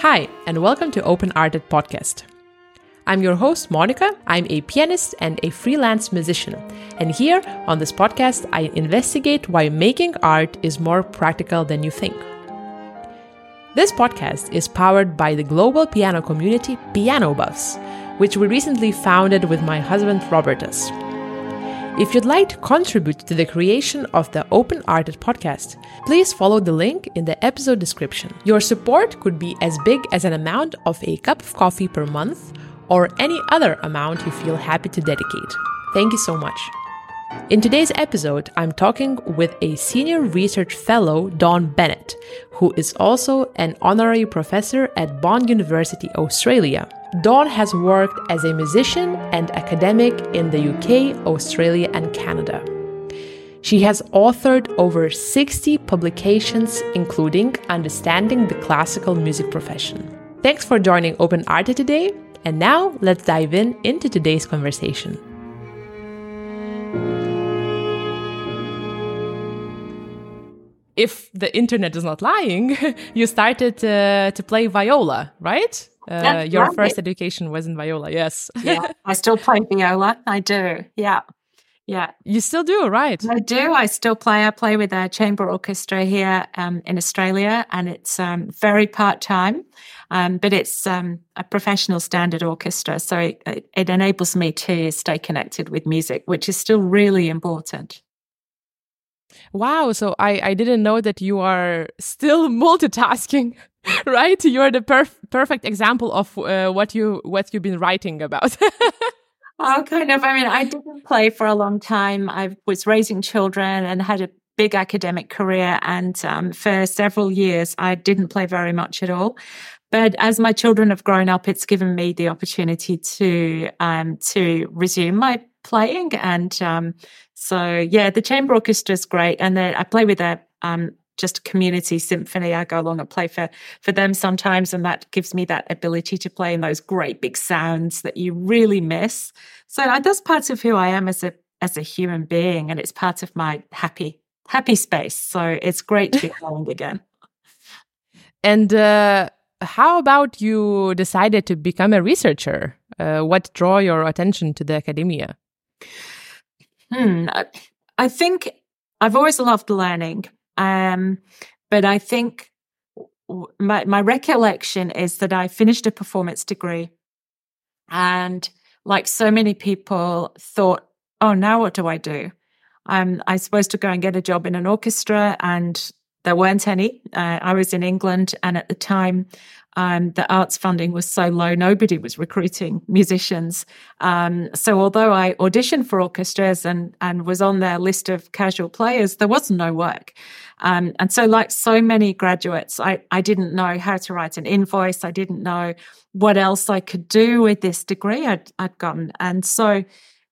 Hi, and welcome to Open Arted Podcast. I'm your host, Monika. I'm a pianist and a freelance musician. And here on this podcast, I investigate why making art is more practical than you think. This podcast is powered by the global piano community Piano Buffs, which we recently founded with my husband Robertus. If you'd like to contribute to the creation of the Open Arted podcast, please follow the link in the episode description. Your support could be as big as an amount of a cup of coffee per month or any other amount you feel happy to dedicate. Thank you so much. In today's episode, I'm talking with a senior research fellow, Dawn Bennett, who is also an honorary professor at Bond University, Australia. Dawn has worked as a musician and academic in the UK, Australia, and Canada. She has authored over 60 publications, including Understanding the Classical Music Profession. Thanks for joining Open Arte today, and now let's dive in into today's conversation. If the internet is not lying, you started uh, to play viola, right? Uh, your right. first education was in viola, yes. yeah, I still play viola. I do. Yeah. Yeah. You still do, right? I do. I still play. I play with a chamber orchestra here um, in Australia, and it's um, very part time, um, but it's um, a professional standard orchestra. So it, it enables me to stay connected with music, which is still really important. Wow. So I, I didn't know that you are still multitasking. right? You're the perf- perfect example of uh, what you what you've been writing about. oh, kind of. I mean, I didn't play for a long time. I was raising children and had a big academic career, and um, for several years, I didn't play very much at all. But as my children have grown up, it's given me the opportunity to um, to resume my playing, and um, so yeah, the chamber orchestra is great, and then I play with a um, just a community symphony. I go along and play for for them sometimes, and that gives me that ability to play in those great big sounds that you really miss. So that's part of who I am as a as a human being, and it's part of my happy happy space. So it's great to be home again. And uh, how about you decided to become a researcher? Uh, what draw your attention to the academia? Hmm, I think I've always loved learning. Um, but I think my, my recollection is that I finished a performance degree and like so many people thought, oh, now what do I do? Um, I'm I supposed to go and get a job in an orchestra and there weren't any. Uh, I was in England and at the time um, the arts funding was so low, nobody was recruiting musicians. Um, so although I auditioned for orchestras and, and was on their list of casual players, there was no work. Um, and so, like so many graduates, I, I didn't know how to write an invoice. I didn't know what else I could do with this degree I'd, I'd gotten. And so,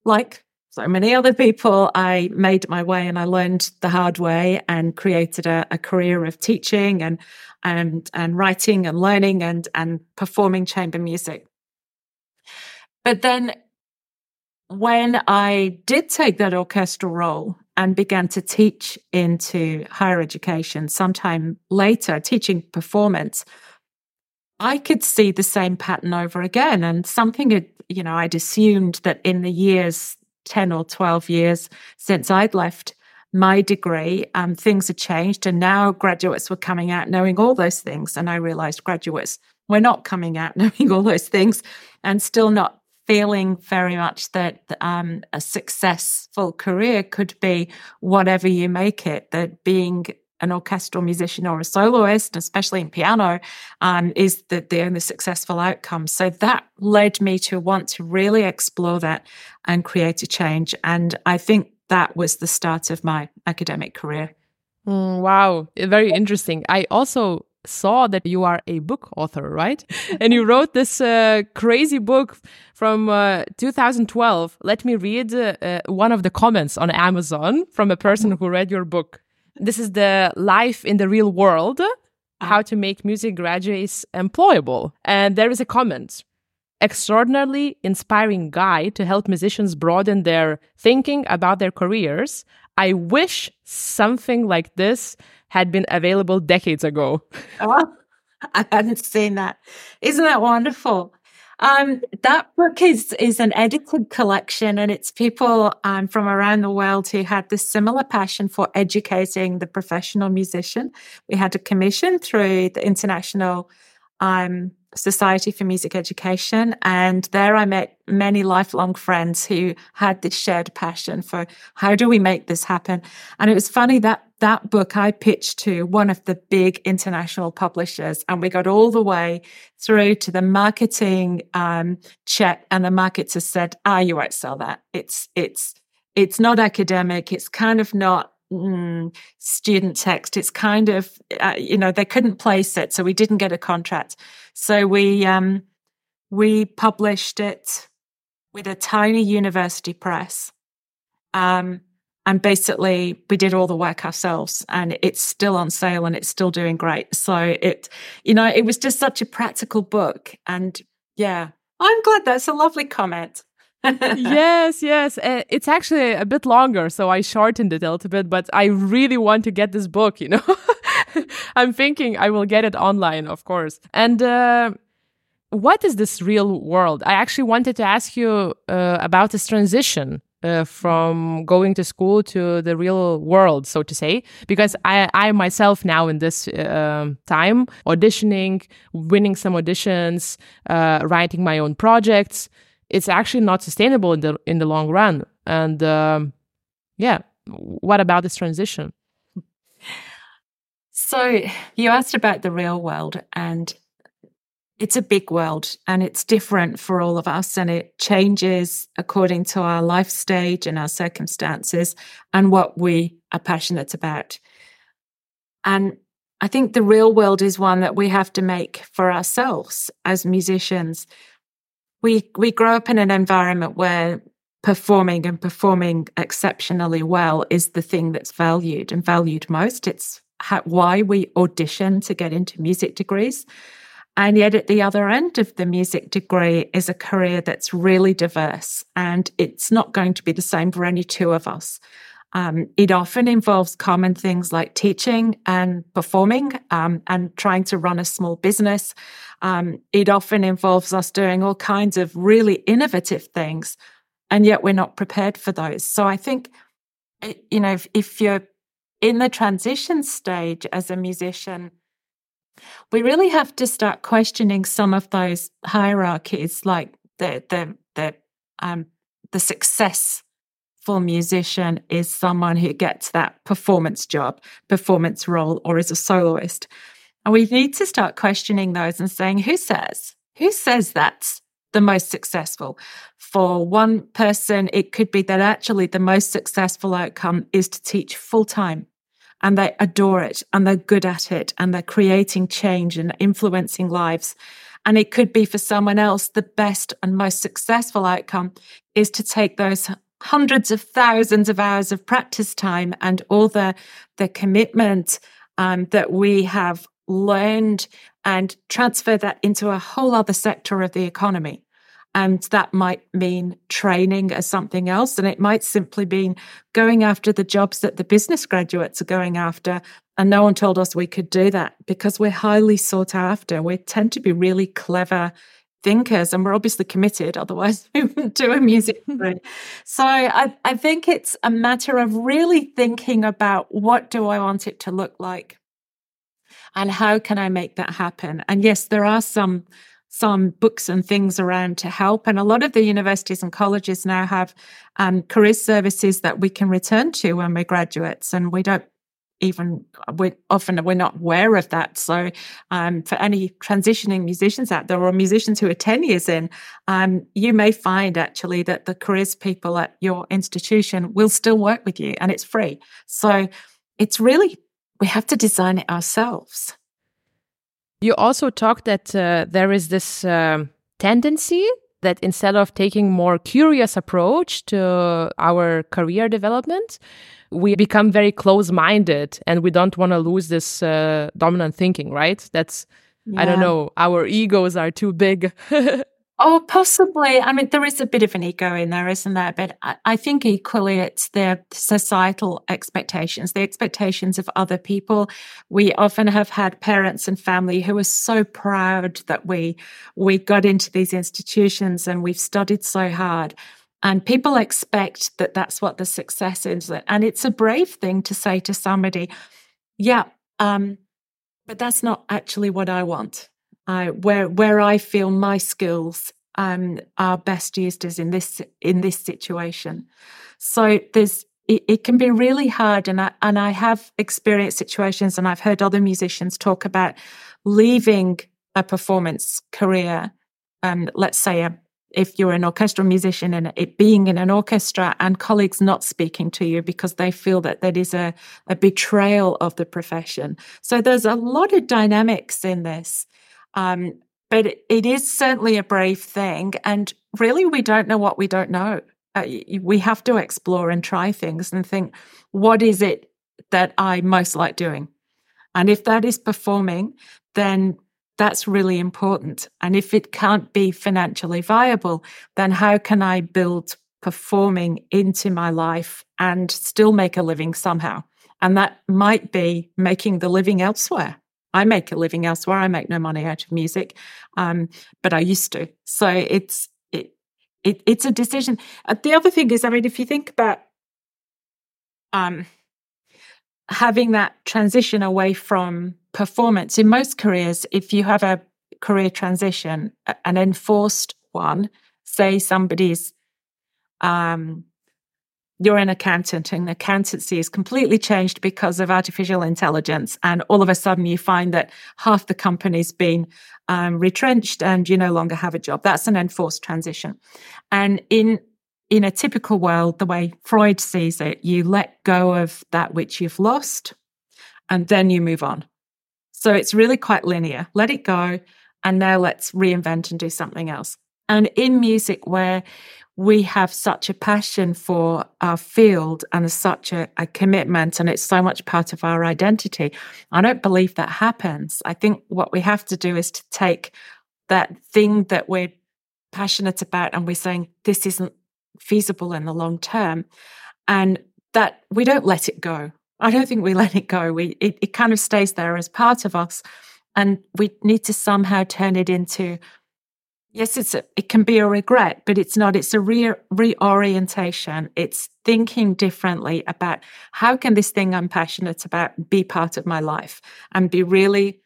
like so many other people, I made my way and I learned the hard way and created a, a career of teaching and and and writing and learning and and performing chamber music. But then when I did take that orchestral role and began to teach into higher education sometime later, teaching performance, I could see the same pattern over again. And something had, you know, I'd assumed that in the years, 10 or 12 years since I'd left my degree, um, things had changed. And now graduates were coming out knowing all those things. And I realized graduates were not coming out knowing all those things and still not feeling very much that um, a successful career could be whatever you make it, that being an orchestral musician or a soloist, especially in piano, um, is the, the only successful outcome. So that led me to want to really explore that and create a change. And I think that was the start of my academic career. Mm, wow, very interesting. I also saw that you are a book author, right? and you wrote this uh, crazy book from uh, 2012. Let me read uh, uh, one of the comments on Amazon from a person who read your book. This is the life in the real world, how to make music graduates employable. And there is a comment extraordinarily inspiring guide to help musicians broaden their thinking about their careers. I wish something like this had been available decades ago. oh, I hadn't seen that. Isn't that wonderful? Um, that book is is an edited collection, and it's people um, from around the world who had this similar passion for educating the professional musician. We had a commission through the International um, Society for Music Education. And there I met many lifelong friends who had this shared passion for how do we make this happen? And it was funny that that book I pitched to one of the big international publishers and we got all the way through to the marketing um, check and the marketer said, ah, you won't sell that. It's, it's, it's not academic. It's kind of not mm, student text. It's kind of, uh, you know, they couldn't place it. So we didn't get a contract. So we um, we published it with a tiny university press. Um, and basically we did all the work ourselves and it's still on sale and it's still doing great. So it, you know, it was just such a practical book. And yeah, I'm glad that's a lovely comment. yes, yes. Uh, it's actually a bit longer, so I shortened it a little bit, but I really want to get this book, you know. I'm thinking I will get it online, of course. And uh, what is this real world? I actually wanted to ask you uh, about this transition uh, from going to school to the real world, so to say, because I, I myself now in this uh, time auditioning, winning some auditions, uh, writing my own projects, it's actually not sustainable in the in the long run. And um, yeah, what about this transition? So you asked about the real world, and it's a big world and it's different for all of us and it changes according to our life stage and our circumstances and what we are passionate about. And I think the real world is one that we have to make for ourselves as musicians. We we grow up in an environment where performing and performing exceptionally well is the thing that's valued and valued most. It's how, why we audition to get into music degrees. And yet, at the other end of the music degree is a career that's really diverse, and it's not going to be the same for any two of us. Um, it often involves common things like teaching and performing um, and trying to run a small business. Um, it often involves us doing all kinds of really innovative things, and yet we're not prepared for those. So I think, eh, you know, if, if you're in the transition stage as a musician, we really have to start questioning some of those hierarchies, like the the the um the successful musician is someone who gets that performance job, performance role, or is a soloist. And we need to start questioning those and saying, who says? Who says that's the most successful? For one person, it could be that actually the most successful outcome is to teach full time and they adore it and they're good at it and they're creating change and influencing lives. And it could be for someone else, the best and most successful outcome is to take those hundreds of thousands of hours of practice time and all the, the commitment um, that we have learned and transfer that into a whole other sector of the economy. And that might mean training as something else. And it might simply mean going after the jobs that the business graduates are going after. And no one told us we could do that because we're highly sought after. We tend to be really clever thinkers and we're obviously committed. Otherwise, we wouldn't do a music degree. so I, I think it's a matter of really thinking about what do I want it to look like? And how can I make that happen? And yes, there are some some books and things around to help. And a lot of the universities and colleges now have um, career services that we can return to when we're graduates, and we don't even we're, often we're not aware of that. So, um, for any transitioning musicians out there or musicians who are ten years in, um, you may find actually that the careers people at your institution will still work with you, and it's free. So, it's really we have to design it ourselves. You also talked that uh, there is this um, tendency that instead of taking more curious approach to our career development, we become very close-minded and we don't want to lose this uh, dominant thinking, right? That's yeah. I don't know, our egos are too big. Oh, possibly. I mean, there is a bit of an ego in there, isn't there? But I, I think equally it's the societal expectations, the expectations of other people. We often have had parents and family who are so proud that we we got into these institutions and we've studied so hard. And people expect that that's what the success is. And it's a brave thing to say to somebody, yeah, um, but that's not actually what I want uh, where where I feel my skills um, are best used is in this in this situation. So there's it, it, can be really hard, and I and I have experienced situations, and I've heard other musicians talk about leaving a performance career. Um, let's say a, if you're an orchestral musician and it being in an orchestra and colleagues not speaking to you because they feel that that is a, a betrayal of the profession. So there's a lot of dynamics in this. Um, but it is certainly a brave thing. And really, we don't know what we don't know. Uh, we have to explore and try things and think, what is it that I most like doing? And if that is performing, then that's really important. And if it can't be financially viable, then how can I build performing into my life and still make a living somehow? And that might be making the living elsewhere. I make a living elsewhere. I make no money out of music, um, but I used to. So it's it, it it's a decision. Uh, the other thing is, I mean, if you think about um, having that transition away from performance in most careers, if you have a career transition, an enforced one, say somebody's um, you're an accountant and accountancy is completely changed because of artificial intelligence. And all of a sudden you find that half the company's been um, retrenched and you no longer have a job. That's an enforced transition. And in in a typical world, the way Freud sees it, you let go of that which you've lost and then you move on. So it's really quite linear. Let it go. And now let's reinvent and do something else. And in music, where we have such a passion for our field and such a, a, commitment, and it's so much part of our identity. I don't believe that happens. I think what we have to do is to take that thing that we're passionate about and we're saying this isn't feasible in the long term, and that we don't let it go. I don't think we let it go. We it, it kind of stays there as part of us, and we need to somehow turn it into yes, it's a, it can be a regret, but it's not. It's a re- reorientation. It's thinking differently about how can this thing I'm passionate about be part of my life and be really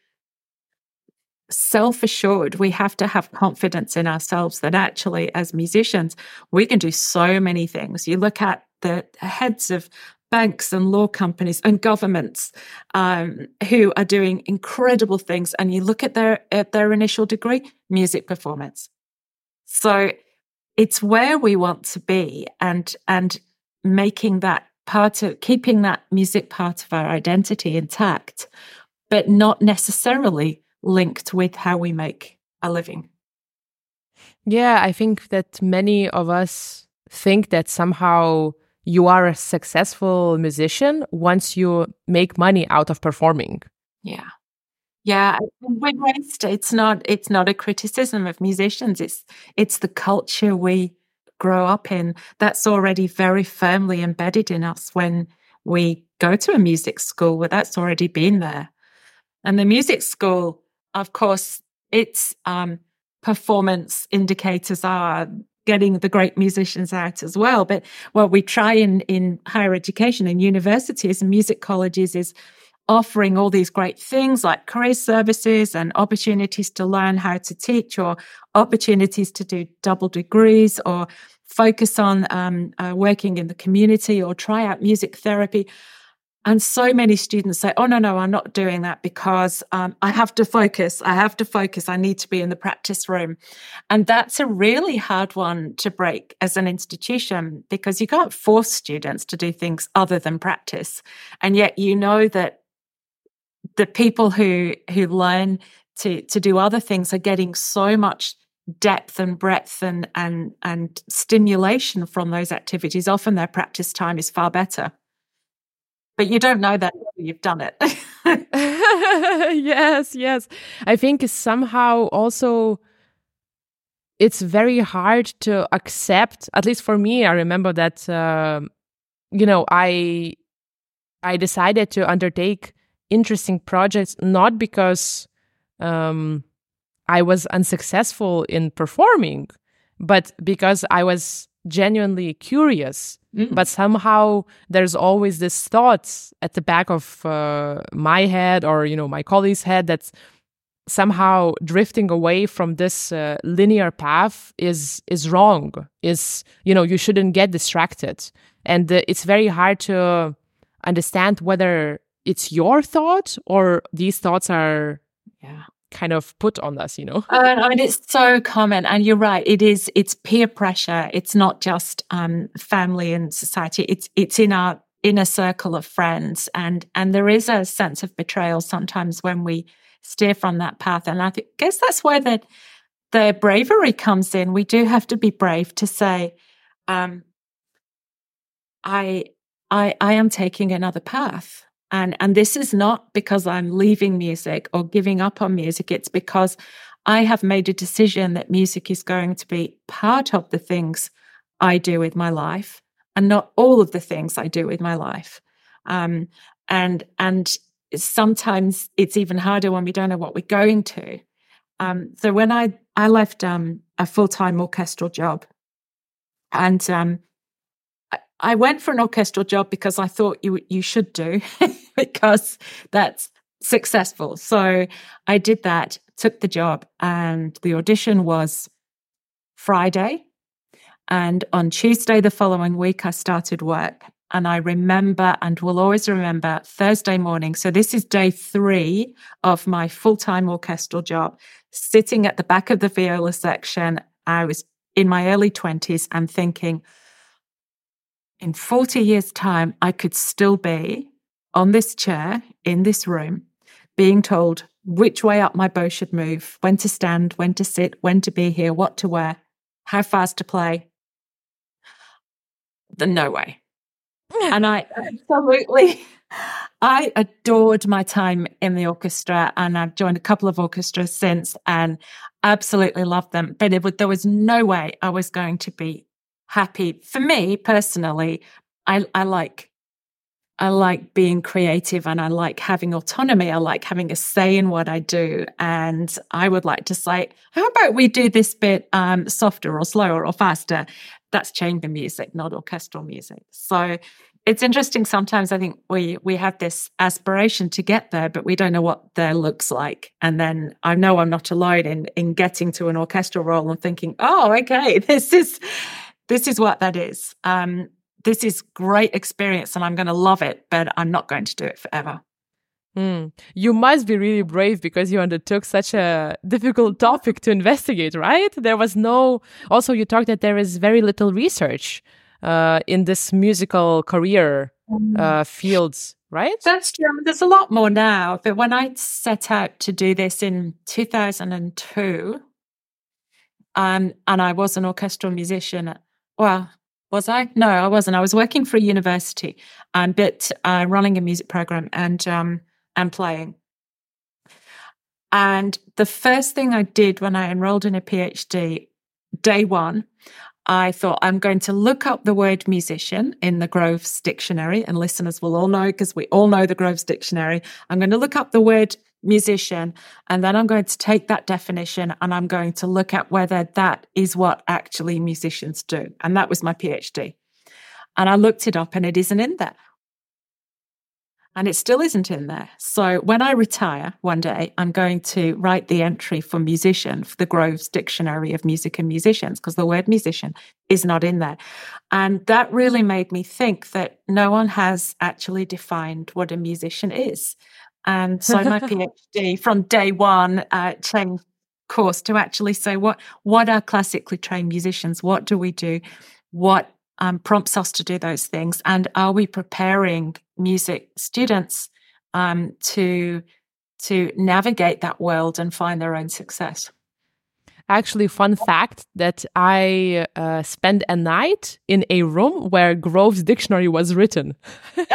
self assured. We have to have confidence in ourselves that actually, as musicians, we can do so many things. You look at the heads of banks and law companies and governments um, who are doing incredible things. And you look at their at their initial degree, music performance. So it's where we want to be, and and making that part of keeping that music part of our identity intact, but not necessarily linked with how we make a living. Yeah, I think that many of us think that somehow you are a successful musician once you make money out of performing. Yeah. Yeah. It's not. It's not a criticism of musicians. It's it's the culture we grow up in that's already very firmly embedded in us when we go to a music school. Where that's already been there, and the music school, of course, its um, performance indicators are getting the great musicians out as well. But what we try in, in higher education and universities and music colleges is offering all these great things like career services and opportunities to learn how to teach or opportunities to do double degrees or focus on um, uh, working in the community or try out music therapy and so many students say, oh, no, no, I'm not doing that because um, I have to focus. I have to focus. I need to be in the practice room. And that's a really hard one to break as an institution because you can't force students to do things other than practice. And yet you know that the people who, who learn to, to do other things are getting so much depth and breadth and, and, and stimulation from those activities. Often their practice time is far better but you don't know that you've done it. yes, yes. I think somehow also it's very hard to accept. At least for me, I remember that uh, you know I I decided to undertake interesting projects not because um, I was unsuccessful in performing, but because I was genuinely curious. Mm. But somehow there's always this thought at the back of uh, my head or you know my colleague's head that's somehow drifting away from this uh, linear path is is wrong. Is you know you shouldn't get distracted, and uh, it's very hard to understand whether it's your thought or these thoughts are yeah kind of put on us you know? Uh, i mean it's so common. And you're right it is it's peer pressure. It's not just um, family and society. It's it's in our inner circle of friends. And and there is a sense of betrayal sometimes when we steer from that path. And i guess that's where the the bravery comes in. We do have to be brave to say um, i i i am taking another path and, and this is not because I'm leaving music or giving up on music. It's because I have made a decision that music is going to be part of the things I do with my life and not all of the things I do with my life. Um, and, and sometimes it's even harder when we don't know what we're going to. Um, so when I, I left um, a full-time orchestral job and um, I went for an orchestral job because I thought you you should do because that's successful. So I did that, took the job, and the audition was Friday. And on Tuesday the following week, I started work. And I remember and will always remember Thursday morning. So this is day three of my full time orchestral job, sitting at the back of the viola section. I was in my early 20s and thinking, in 40 years' time, I could still be on this chair in this room, being told which way up my bow should move, when to stand, when to sit, when to be here, what to wear, how fast to play. The no way. and I absolutely, I adored my time in the orchestra and I've joined a couple of orchestras since and absolutely loved them. But it, there was no way I was going to be happy. For me personally, I, I like I like being creative and I like having autonomy. I like having a say in what I do. And I would like to say, how about we do this bit um, softer or slower or faster? That's chamber music, not orchestral music. So it's interesting. Sometimes I think we we have this aspiration to get there, but we don't know what there looks like. And then I know I'm not alone in in getting to an orchestral role and thinking, oh, okay, this is this is what that is. Um, this is great experience and I'm going to love it, but I'm not going to do it forever. Mm. You must be really brave because you undertook such a difficult topic to investigate, right? There was no. Also, you talked that there is very little research uh, in this musical career mm. uh, fields, right? That's true. There's a lot more now. But when I set out to do this in 2002, um, and I was an orchestral musician well, was I? No, I wasn't. I was working for a university, um, but uh, running a music program and um, and playing. And the first thing I did when I enrolled in a PhD, day one, I thought I'm going to look up the word musician in the Groves Dictionary, and listeners will all know because we all know the Groves Dictionary. I'm going to look up the word musician. And then I'm going to take that definition and I'm going to look at whether that is what actually musicians do. And that was my PhD. And I looked it up and it isn't in there. And it still isn't in there. So when I retire one day, I'm going to write the entry for musician for the Groves Dictionary of Music and Musicians because the word musician is not in there. And that really made me think that no one has actually defined what a musician is. And so my PhD from day one uh, changed course to actually say what what are classically trained musicians? What do we do? What um, prompts us to do those things? And are we preparing music students um, to to navigate that world and find their own success? Actually fun fact that I uh, spent a night in a room where Grove's dictionary was written.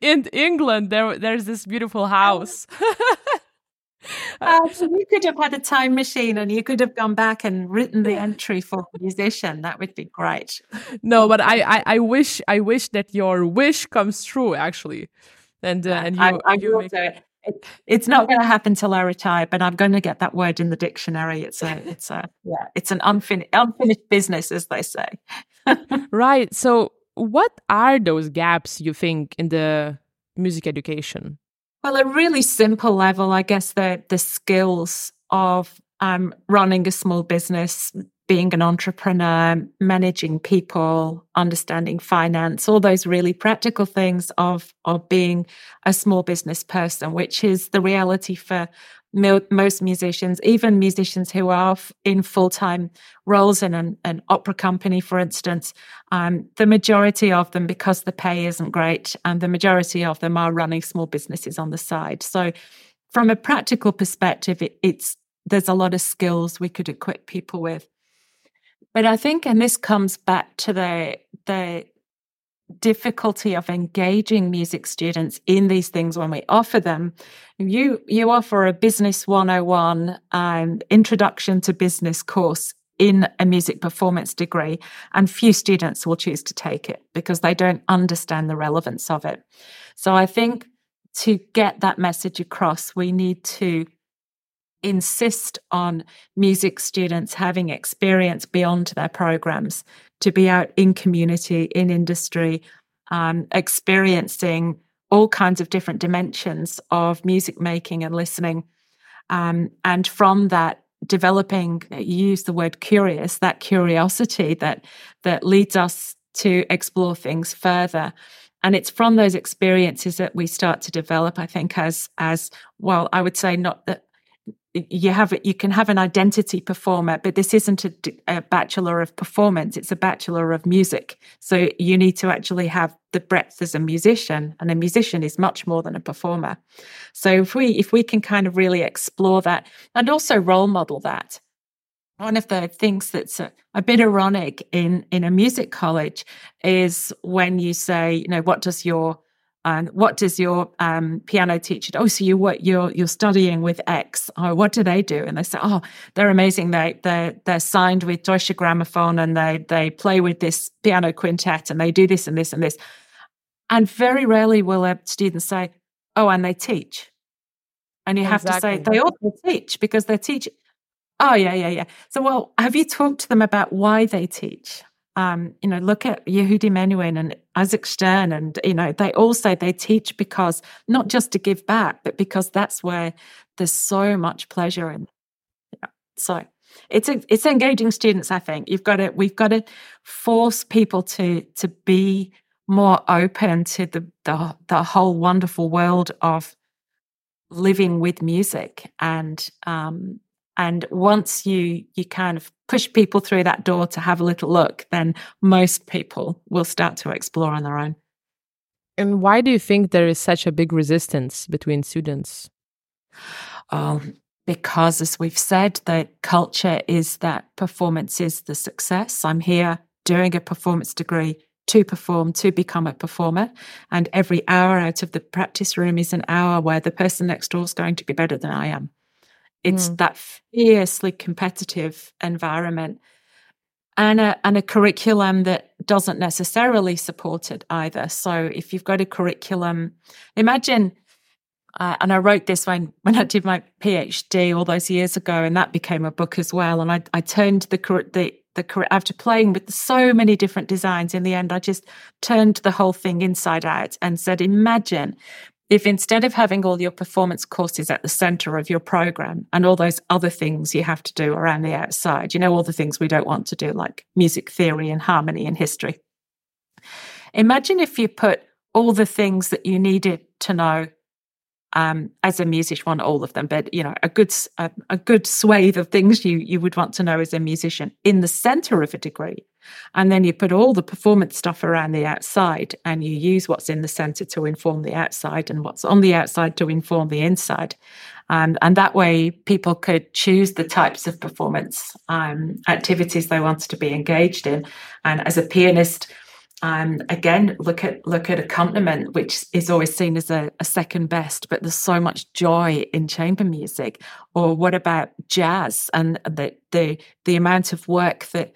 in England, there there's this beautiful house. uh, so you could have had a time machine and you could have gone back and written the entry for musician. That would be great. No, but I, I, I wish I wish that your wish comes true actually, and uh, and you, I, I you will make... do it. It. It's not going to happen till I retire, but I'm going to get that word in the dictionary. It's a it's a yeah, it's an unfinished unfinished business, as they say. right. So, what are those gaps you think in the music education? Well, a really simple level, I guess the the skills of um, running a small business, being an entrepreneur, managing people, understanding finance, all those really practical things of of being a small business person, which is the reality for most musicians, even musicians who are in full time roles in an, an, opera company, for instance, um, the majority of them, because the pay isn't great, and the majority of them are running small businesses on the side. So, from a practical perspective, it, it's there's a lot of skills we could equip people with. But I think, and this comes back to the the difficulty of engaging music students in these things when we offer them. You you offer a business 101 and um, introduction to business course in a music performance degree and few students will choose to take it because they don't understand the relevance of it. So I think to get that message across we need to insist on music students having experience beyond their programs to be out in community, in industry, um, experiencing all kinds of different dimensions of music making and listening. Um, and from that, developing, you use the word curious, that curiosity that that leads us to explore things further. And it's from those experiences that we start to develop, I think, as as well, I would say not that you have you can have an identity performer but this isn't a, a, bachelor of performance it's a bachelor of music. So you need to actually have the breadth as a musician and a musician is much more than a performer. So if we if we can kind of really explore that and also role model that. One of the things that's a, a bit ironic in in a music college is when you say you know what does your and what does your um, piano teacher do? Oh, so you what you're you're studying with X. Oh, what do they do? And they say, oh, they're amazing. They they they're signed with Deutsche Grammophon and they they play with this piano quintet and they do this and this and this. And very rarely will a student say, oh, and they teach. And you have exactly. to say they also teach because they teach. Oh yeah, yeah, yeah. So well, have you talked to them about why they teach? Um, you know, look at Yehudi Menuhin and Isaac Stern, and you know, they all say they teach because not just to give back, but because that's where there's so much pleasure in. Yeah. So it's a, it's engaging students. I think you've got to we've got to force people to to be more open to the the, the whole wonderful world of living with music and um, and once you you kind of push people through that door to have a little look, then most people will start to explore on their own. And why do you think there is such a big resistance between students? Um, because, as we've said, the culture is that performance is the success. I'm here doing a performance degree to perform, to become a performer. And every hour out of the practice room is an hour where the person next door is going to be better than I am. It's mm. that fiercely competitive environment and a, and a curriculum that doesn't necessarily support it either. So if you've got a curriculum, imagine, uh, and I wrote this when, when I did my PhD all those years ago, and that became a book as well. And I, I turned the, the, the, after playing with so many different designs, in the end, I just turned the whole thing inside out and said, imagine if instead of having all your performance courses at the center of your program and all those other things you have to do around the outside, you know, all the things we don't want to do, like music theory and harmony and history. Imagine if you put all the things that you needed to know um, as a musician, want all of them, but you know, a good a, a, good swathe of things you you would want to know as a musician in the center of a degree, and then you put all the performance stuff around the outside, and you use what's in the center to inform the outside, and what's on the outside to inform the inside, um, and that way people could choose the types of performance um, activities they wanted to be engaged in, and as a pianist um, again, look at look at accompaniment, which is always seen as a, a, second best, but there's so much joy in chamber music. Or what about jazz and the the the amount of work that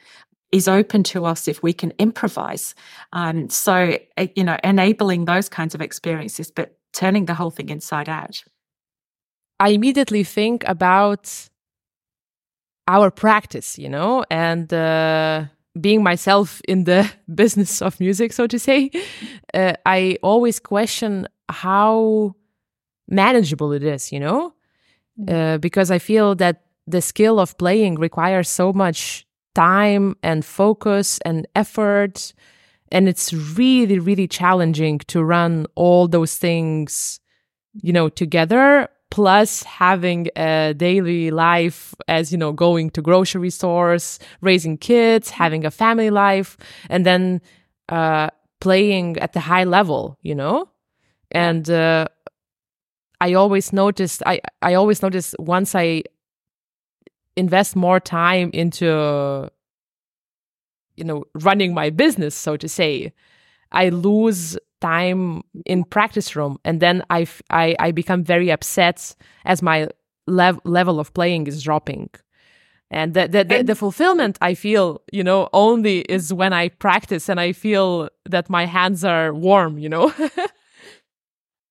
is open to us if we can improvise. Um, so eh, you know, enabling those kinds of experiences, but turning the whole thing inside out. I immediately think about our practice, you know, and. Uh being myself in the business of music, so to say, uh, I always question how manageable it is, you know, mm. uh, because I feel that the skill of playing requires so much time and focus and effort. And it's really, really challenging to run all those things, you know, together plus having a daily life as you know going to grocery stores raising kids having a family life and then uh, playing at the high level you know? And uh, i always noticed i i always notice once i invest more time into you know running my business so to say i lose time in practice room and then I, I, I become very upset as my lev- level of playing is dropping. And the, the, the, the, fulfillment i feel you know only is when i practice and i feel that my hands are warm you know?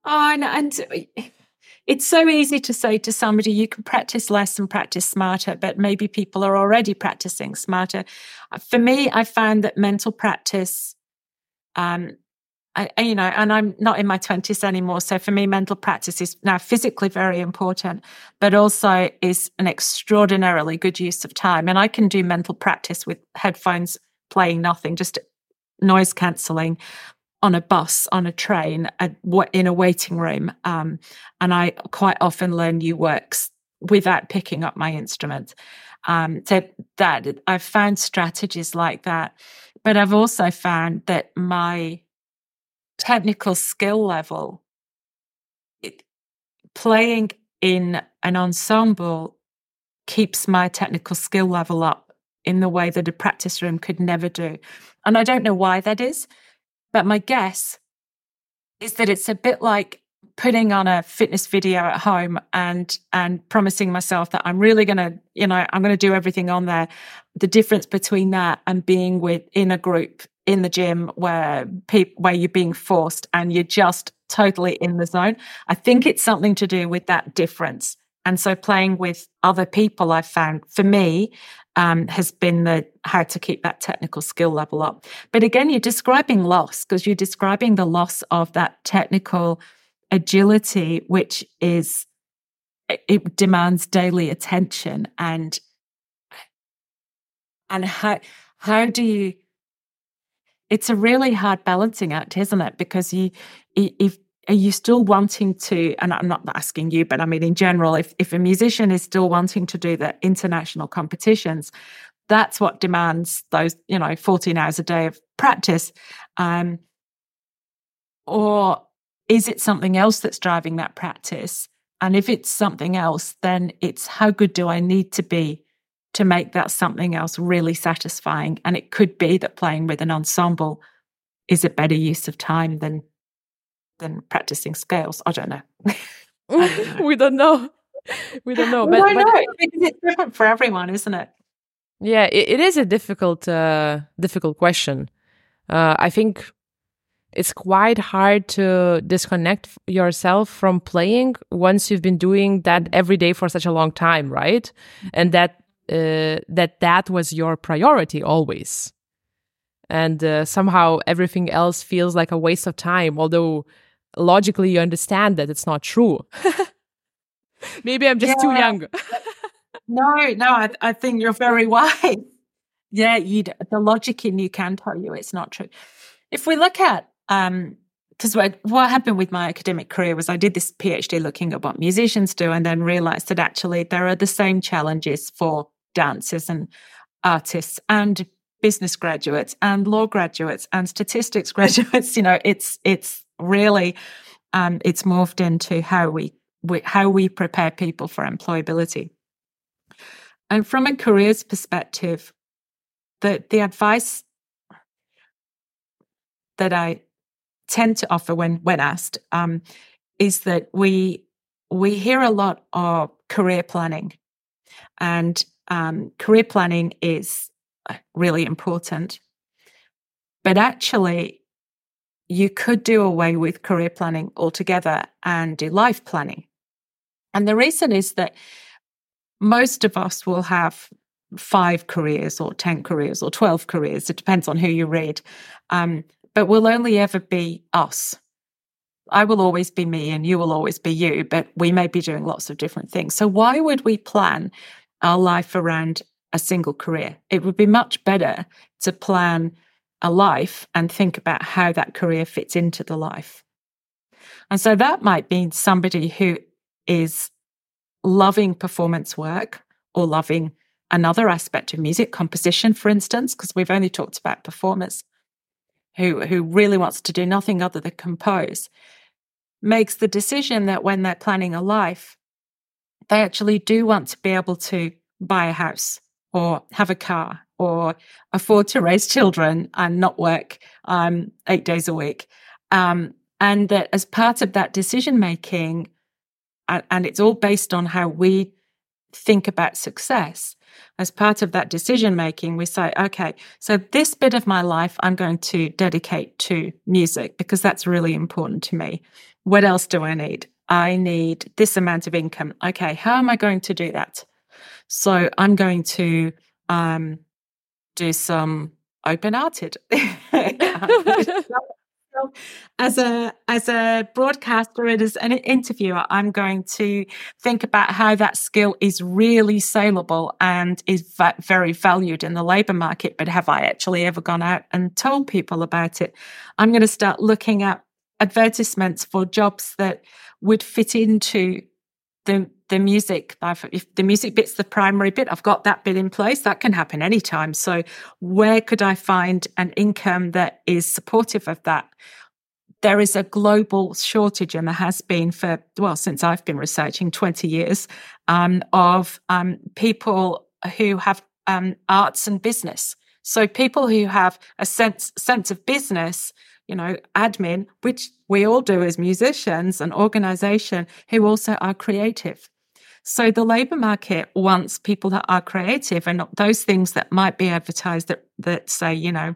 Oh and, and it's so easy to say to somebody you can practice less and practice smarter but maybe people are already practicing smarter. For me i found that mental practice um, I, you know, and I'm not in my 20s anymore. So for me, mental practice is now physically very important, but also is an extraordinarily good use of time. And I can do mental practice with headphones playing nothing, just noise cancelling on a bus, on a train, in a waiting room. Um, and I quite often learn new works without picking up my instrument. Um, so that I've found strategies like that. But I've also found that my technical skill level, it, playing in an ensemble keeps my technical skill level up in the way that a practice room could never do. And I don't know why that is, but my guess is that it's a bit like putting on a fitness video at home and and promising myself that I'm really going to, you know, I'm going to do everything on there. The difference between that and being with in a group in the gym where people where you're being forced and you're just totally in the zone. I think it's something to do with that difference. And so playing with other people I've found for me um, has been the how to keep that technical skill level up. But again, you're describing loss because you're describing the loss of that technical agility, which is it demands daily attention and and how how do you it's a really hard balancing act, isn't it? Because you, if are you still wanting to, and I'm not asking you, but I mean in general, if if a musician is still wanting to do the international competitions, that's what demands those, you know, 14 hours a day of practice. Um, or is it something else that's driving that practice? And if it's something else, then it's how good do I need to be to make that something else really satisfying. And it could be that playing with an ensemble is a better use of time than than practicing scales. I don't know. I don't know. we don't know. We don't know. But, I know. But, it's different for everyone, isn't it? Yeah, it, it is a difficult uh, difficult question. Uh, I think it's quite hard to disconnect yourself from playing once you've been doing that every day for such a long time, right? And that uh, that that was your priority always. And uh, somehow everything else feels like a waste of time although logically you understand that it's not true. Maybe i'm just yeah. too young. No no I, I, think you're very wise. Yeah you the logic in you can tell you it's not true. If we look at um because what, what happened with my academic career was I did this PhD looking at what musicians do and then realized that actually there are the same challenges for dancers and artists and business graduates and law graduates and statistics graduates. You know, it's it's really um, it's morphed into how we, we how we prepare people for employability. And from a careers perspective, the the advice that I tend to offer when when asked um, is that we we hear a lot of career planning, and um, career planning is uh, really important. But actually, you could do away with career planning altogether and do life planning. And the reason is that most of us will have five careers or 10 careers or 12 careers. It depends on who you read. Um, but we'll only ever be us. I will always be me and you will always be you, but we may be doing lots of different things. So, why would we plan our life around a single career? It would be much better to plan a life and think about how that career fits into the life. And so that might be somebody who is loving performance work or loving another aspect of music, composition, for instance, because we've only talked about performers who, who really wants to do nothing other than compose, makes the decision that when they're planning a life, they actually do want to be able to buy a house or have a car or afford to raise children and not work um, eight days a week. Um, and that as part of that decision making, and, and it's all based on how we think about success. As part of that decision making, we say, okay, so this bit of my life I'm going to dedicate to music because that's really important to me. What else do I need? I need this amount of income. Okay, how am I going to do that? So I'm going to um, do some open arted. as a as a broadcaster and as an interviewer i'm going to think about how that skill is really saleable and is va- very valued in the labor market. But have i actually ever gone out and told people about it? I'm going to start looking at advertisements for jobs that would fit into the the music if the music bit's the primary bit i've got that bit in place that can happen anytime. So where could i find an income that is supportive of that? There is a global shortage and there has been for well since i've been researching 20 years um, of um, people who have um, arts and business. So people who have a sense sense of business you know, admin, which we all do as musicians and organization who also are creative. So the labor market wants people that are creative and those things that might be advertised that that say, you know,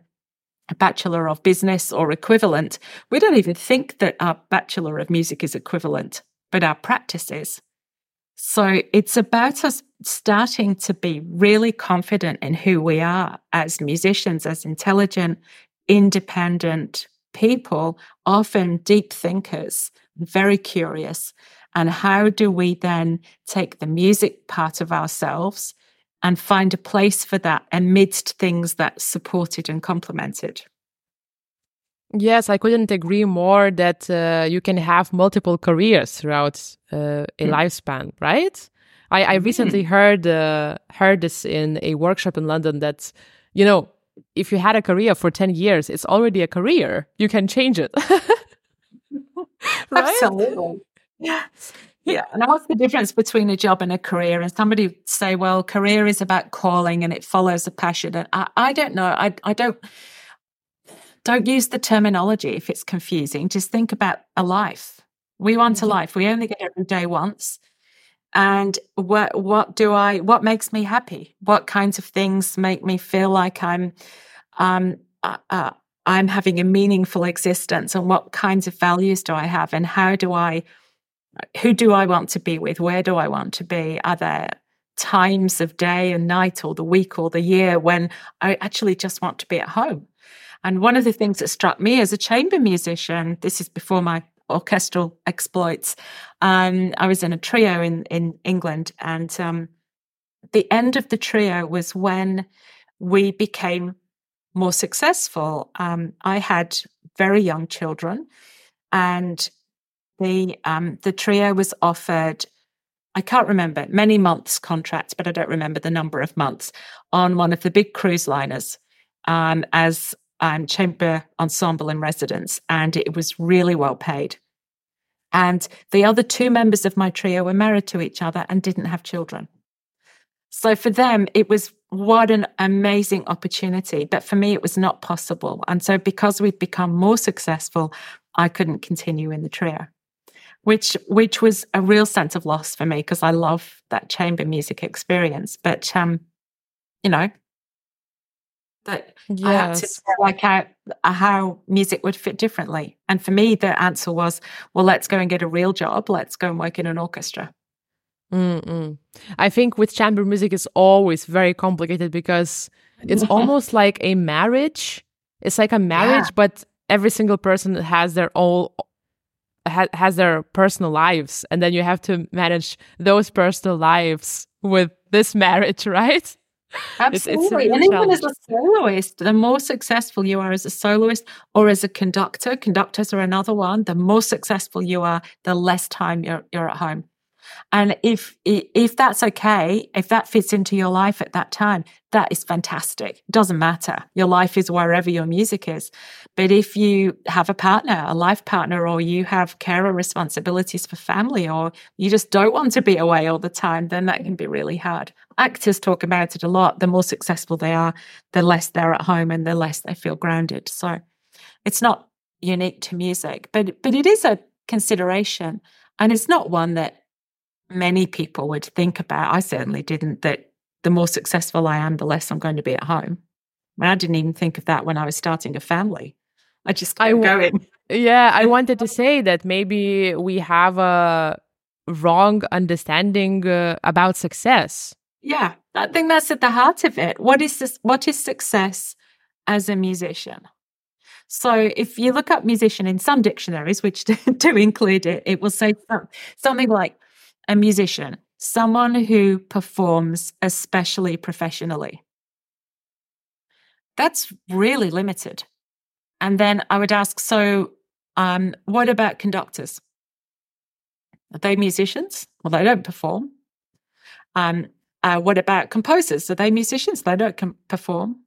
a bachelor of business or equivalent. We don't even think that our bachelor of music is equivalent, but our practice is. So it's about us starting to be really confident in who we are as musicians, as intelligent, independent, people, often deep thinkers, very curious. And how do we then take the music part of ourselves and find a place for that amidst things that supported and complemented? Yes, I couldn't agree more that uh, you can have multiple careers throughout uh, a mm. lifespan, right? I, I recently mm. heard uh, heard this in a workshop in London that you know if you had a career for 10 years, it's already a career. You can change it. right? Absolutely. Yeah. Yeah. And what's the difference between a job and a career? And somebody say, well, career is about calling and it follows a passion. And I, I don't know. I, I don't don't use the terminology if it's confusing. Just think about a life. We want a mm-hmm. life. We only get every day once and what what do I what makes me happy? What kinds of things make me feel like I'm um uh, uh, I'm having a meaningful existence, and what kinds of values do I have, and how do I who do I want to be with? Where do I want to be? Are there times of day and night, or the week, or the year when I actually just want to be at home? And one of the things that struck me as a chamber musician, this is before my orchestral exploits. Um, I was in a trio in in England, and um, the end of the trio was when we became more successful. Um, I had very young children, and the um, the trio was offered. I can't remember many months contracts, but I don't remember the number of months on one of the big cruise liners um, as um, chamber ensemble in residence, and it was really well paid. And the other two members of my trio were married to each other and didn't have children. So for them, it was what an amazing opportunity. But for me, it was not possible. And so because we'd become more successful, I couldn't continue in the trio, which which was a real sense of loss for me because I love that chamber music experience. But um, you know, that yes. I had to work out how music would fit differently. And for me, the answer was, well, let's go and get a real job. Let's go and work in an orchestra. Mm-mm. I think with chamber music is always very complicated because it's almost like a marriage. It's like a marriage, yeah. but every single person has their own ha- has their personal lives, and then you have to manage those personal lives with this marriage, right? Absolutely. It's, it's and even as a soloist, the more successful you are as a soloist or as a conductor, conductors are another one. The more successful you are, the less time you're, you're at home. And if if that's okay, if that fits into your life at that time, that is fantastic. It doesn't matter. Your life is wherever your music is. But if you have a partner, a life partner, or you have carer responsibilities for family, or you just don't want to be away all the time, then that can be really hard. Actors talk about it a lot. The more successful they are, the less they're at home and the less they feel grounded. So it's not unique to music, but but it is a consideration. And it's not one that many people would think about. I certainly didn't, that the more successful I am, the less I'm going to be at home. I, I didn't even think of that when I was starting a family. I just kept I, going. Yeah, I wanted to say that maybe we have a wrong understanding uh, about success. Yeah, I think that's at the heart of it. What is this? What is success as a musician? So if you look up musician in some dictionaries, which do include it, it will say something like a musician, someone who performs especially professionally. That's really limited. And then I would ask, so um, what about conductors? Are they musicians? Well, they don't perform. Um, uh, what about composers? Are they musicians? They don't com- perform.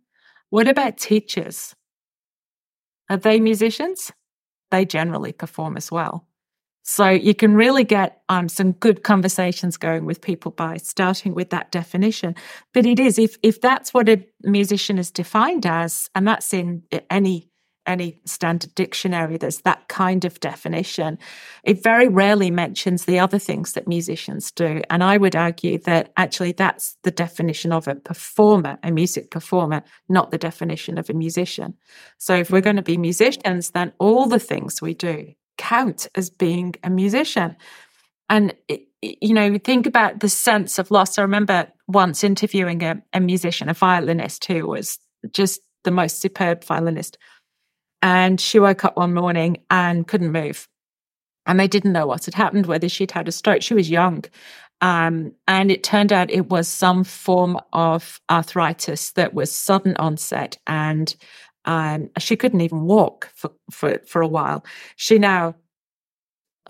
What about teachers? Are they musicians? They generally perform as well. So you can really get um, some good conversations going with people by starting with that definition. But it is if if that's what a musician is defined as, and that's in any any standard dictionary, there's that kind of definition. It very rarely mentions the other things that musicians do. And I would argue that actually that's the definition of a performer, a music performer, not the definition of a musician. So if we're going to be musicians, then all the things we do count as being a musician. And, you know, think about the sense of loss. I remember once interviewing a, a musician, a violinist who was just the most superb violinist. And she woke up one morning and couldn't move. And they didn't know what had happened, whether she'd had a stroke. She was young. Um, and it turned out it was some form of arthritis that was sudden onset and um, she couldn't even walk for, for, for a while. She now,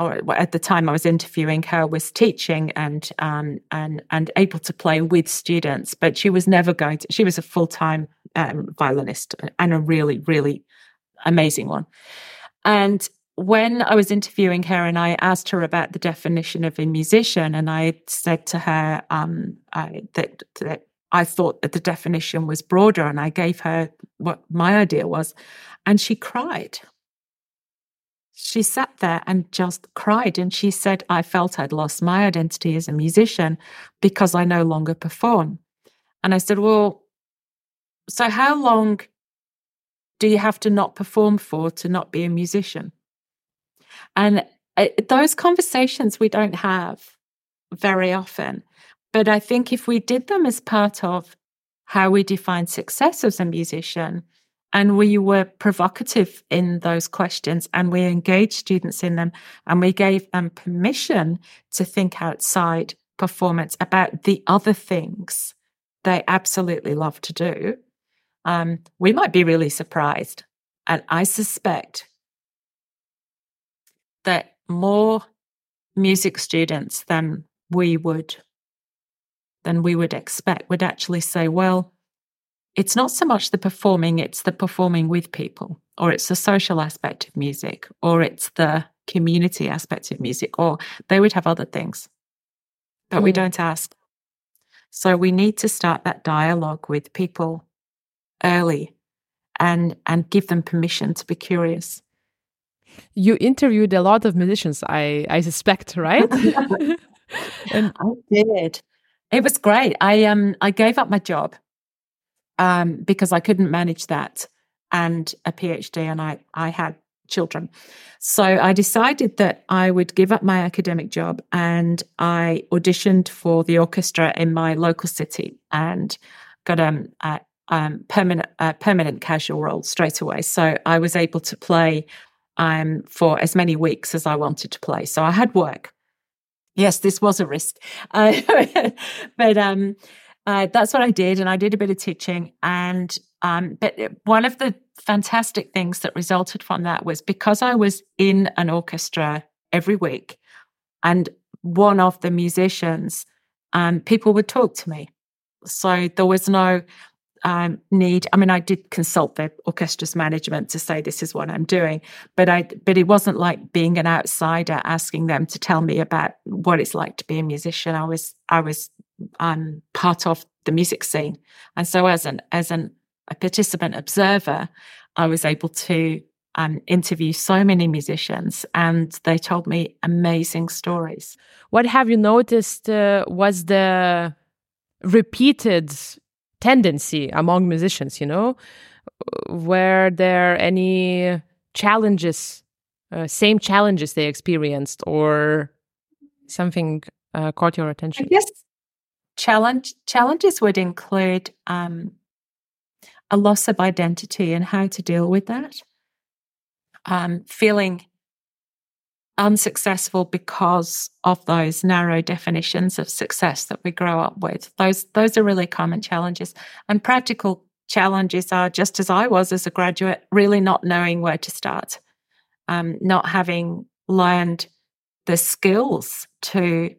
or at the time I was interviewing her, was teaching and um, and and able to play with students, but she was never going to. She was a full time um, violinist and a really really amazing one. And when I was interviewing her and I asked her about the definition of a musician, and I said to her um, I, that, that I thought that the definition was broader and I gave her what my idea was. And she cried. She sat there and just cried. And she said, I felt I'd lost my identity as a musician because I no longer perform. And I said, Well, so how long do you have to not perform for to not be a musician? And uh, those conversations we don't have very often. But I think if we did them as part of how we define success as a musician, and we were provocative in those questions and we engaged students in them and we gave them permission to think outside performance about the other things they absolutely love to do, um, we might be really surprised. And I suspect that more music students than we would than we would expect would actually say, well, it's not so much the performing, it's the performing with people, or it's the social aspect of music, or it's the community aspect of music, or they would have other things. But mm. we don't ask. So we need to start that dialogue with people early and and give them permission to be curious. You interviewed a lot of musicians, I I suspect, right? and I did. It was great. I um I gave up my job um because I couldn't manage that and a PhD and I I had children. So I decided that I would give up my academic job and I auditioned for the orchestra in my local city and got um, a um, permanent permanent casual role straight away. So I was able to play um, for as many weeks as I wanted to play. So I had work. Yes, this was a risk, uh, but um, uh, that's what I did, and I did a bit of teaching. And um, but one of the fantastic things that resulted from that was because I was in an orchestra every week, and one of the musicians, um, people would talk to me. So there was no um, need. I mean, I did consult the orchestra's management to say this is what I'm doing, but I but it wasn't like being an outsider asking them to tell me about what it's like to be a musician. I was I was um, part of the music scene, and so as an as an a participant observer, I was able to um, interview so many musicians, and they told me amazing stories. What have you noticed uh, was the repeated tendency among musicians? You know, were there any challenges, uh, same challenges they experienced, or something uh, caught your attention? I guess challenge challenges would include um, a loss of identity and how to deal with that. Um, feeling unsuccessful because of those narrow definitions of success that we grow up with. Those those are really common challenges. And practical challenges are just as I was as a graduate, really not knowing where to start, um, not having learned the skills to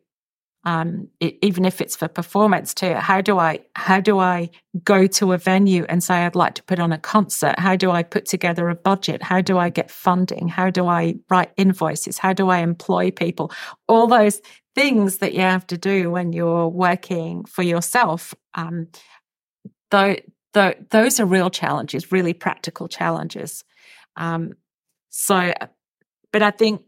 um, it, even if it's for performance too how do i how do i go to a venue and say i'd like to put on a concert? How do i put together a budget? How do i get funding? How do i write invoices? How do i employ people? All those things that you have to do when you're working for yourself um, though, though those are real challenges really practical challenges. Um, so but i think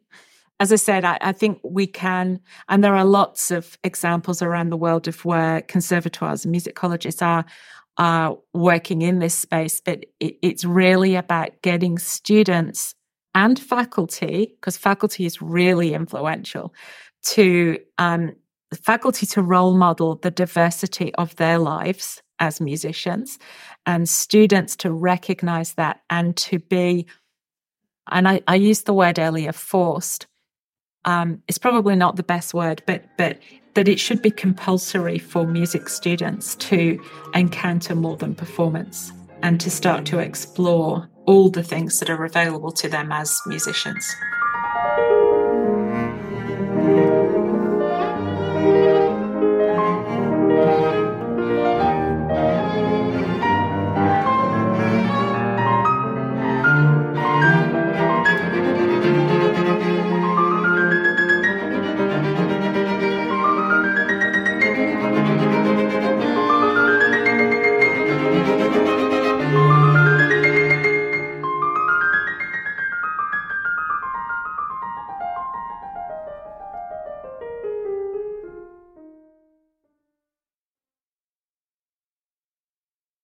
as I said, I, I, think we can, and there are lots of examples around the world of where conservatoires and music colleges are are working in this space, but it, it's really about getting students and faculty, because faculty is really influential, to um, faculty to role model the diversity of their lives as musicians, and students to recognize that and to be, and I, I used the word earlier, forced um, is probably not the best word, but but that it should be compulsory for music students to encounter more than performance and to start to explore all the things that are available to them as musicians.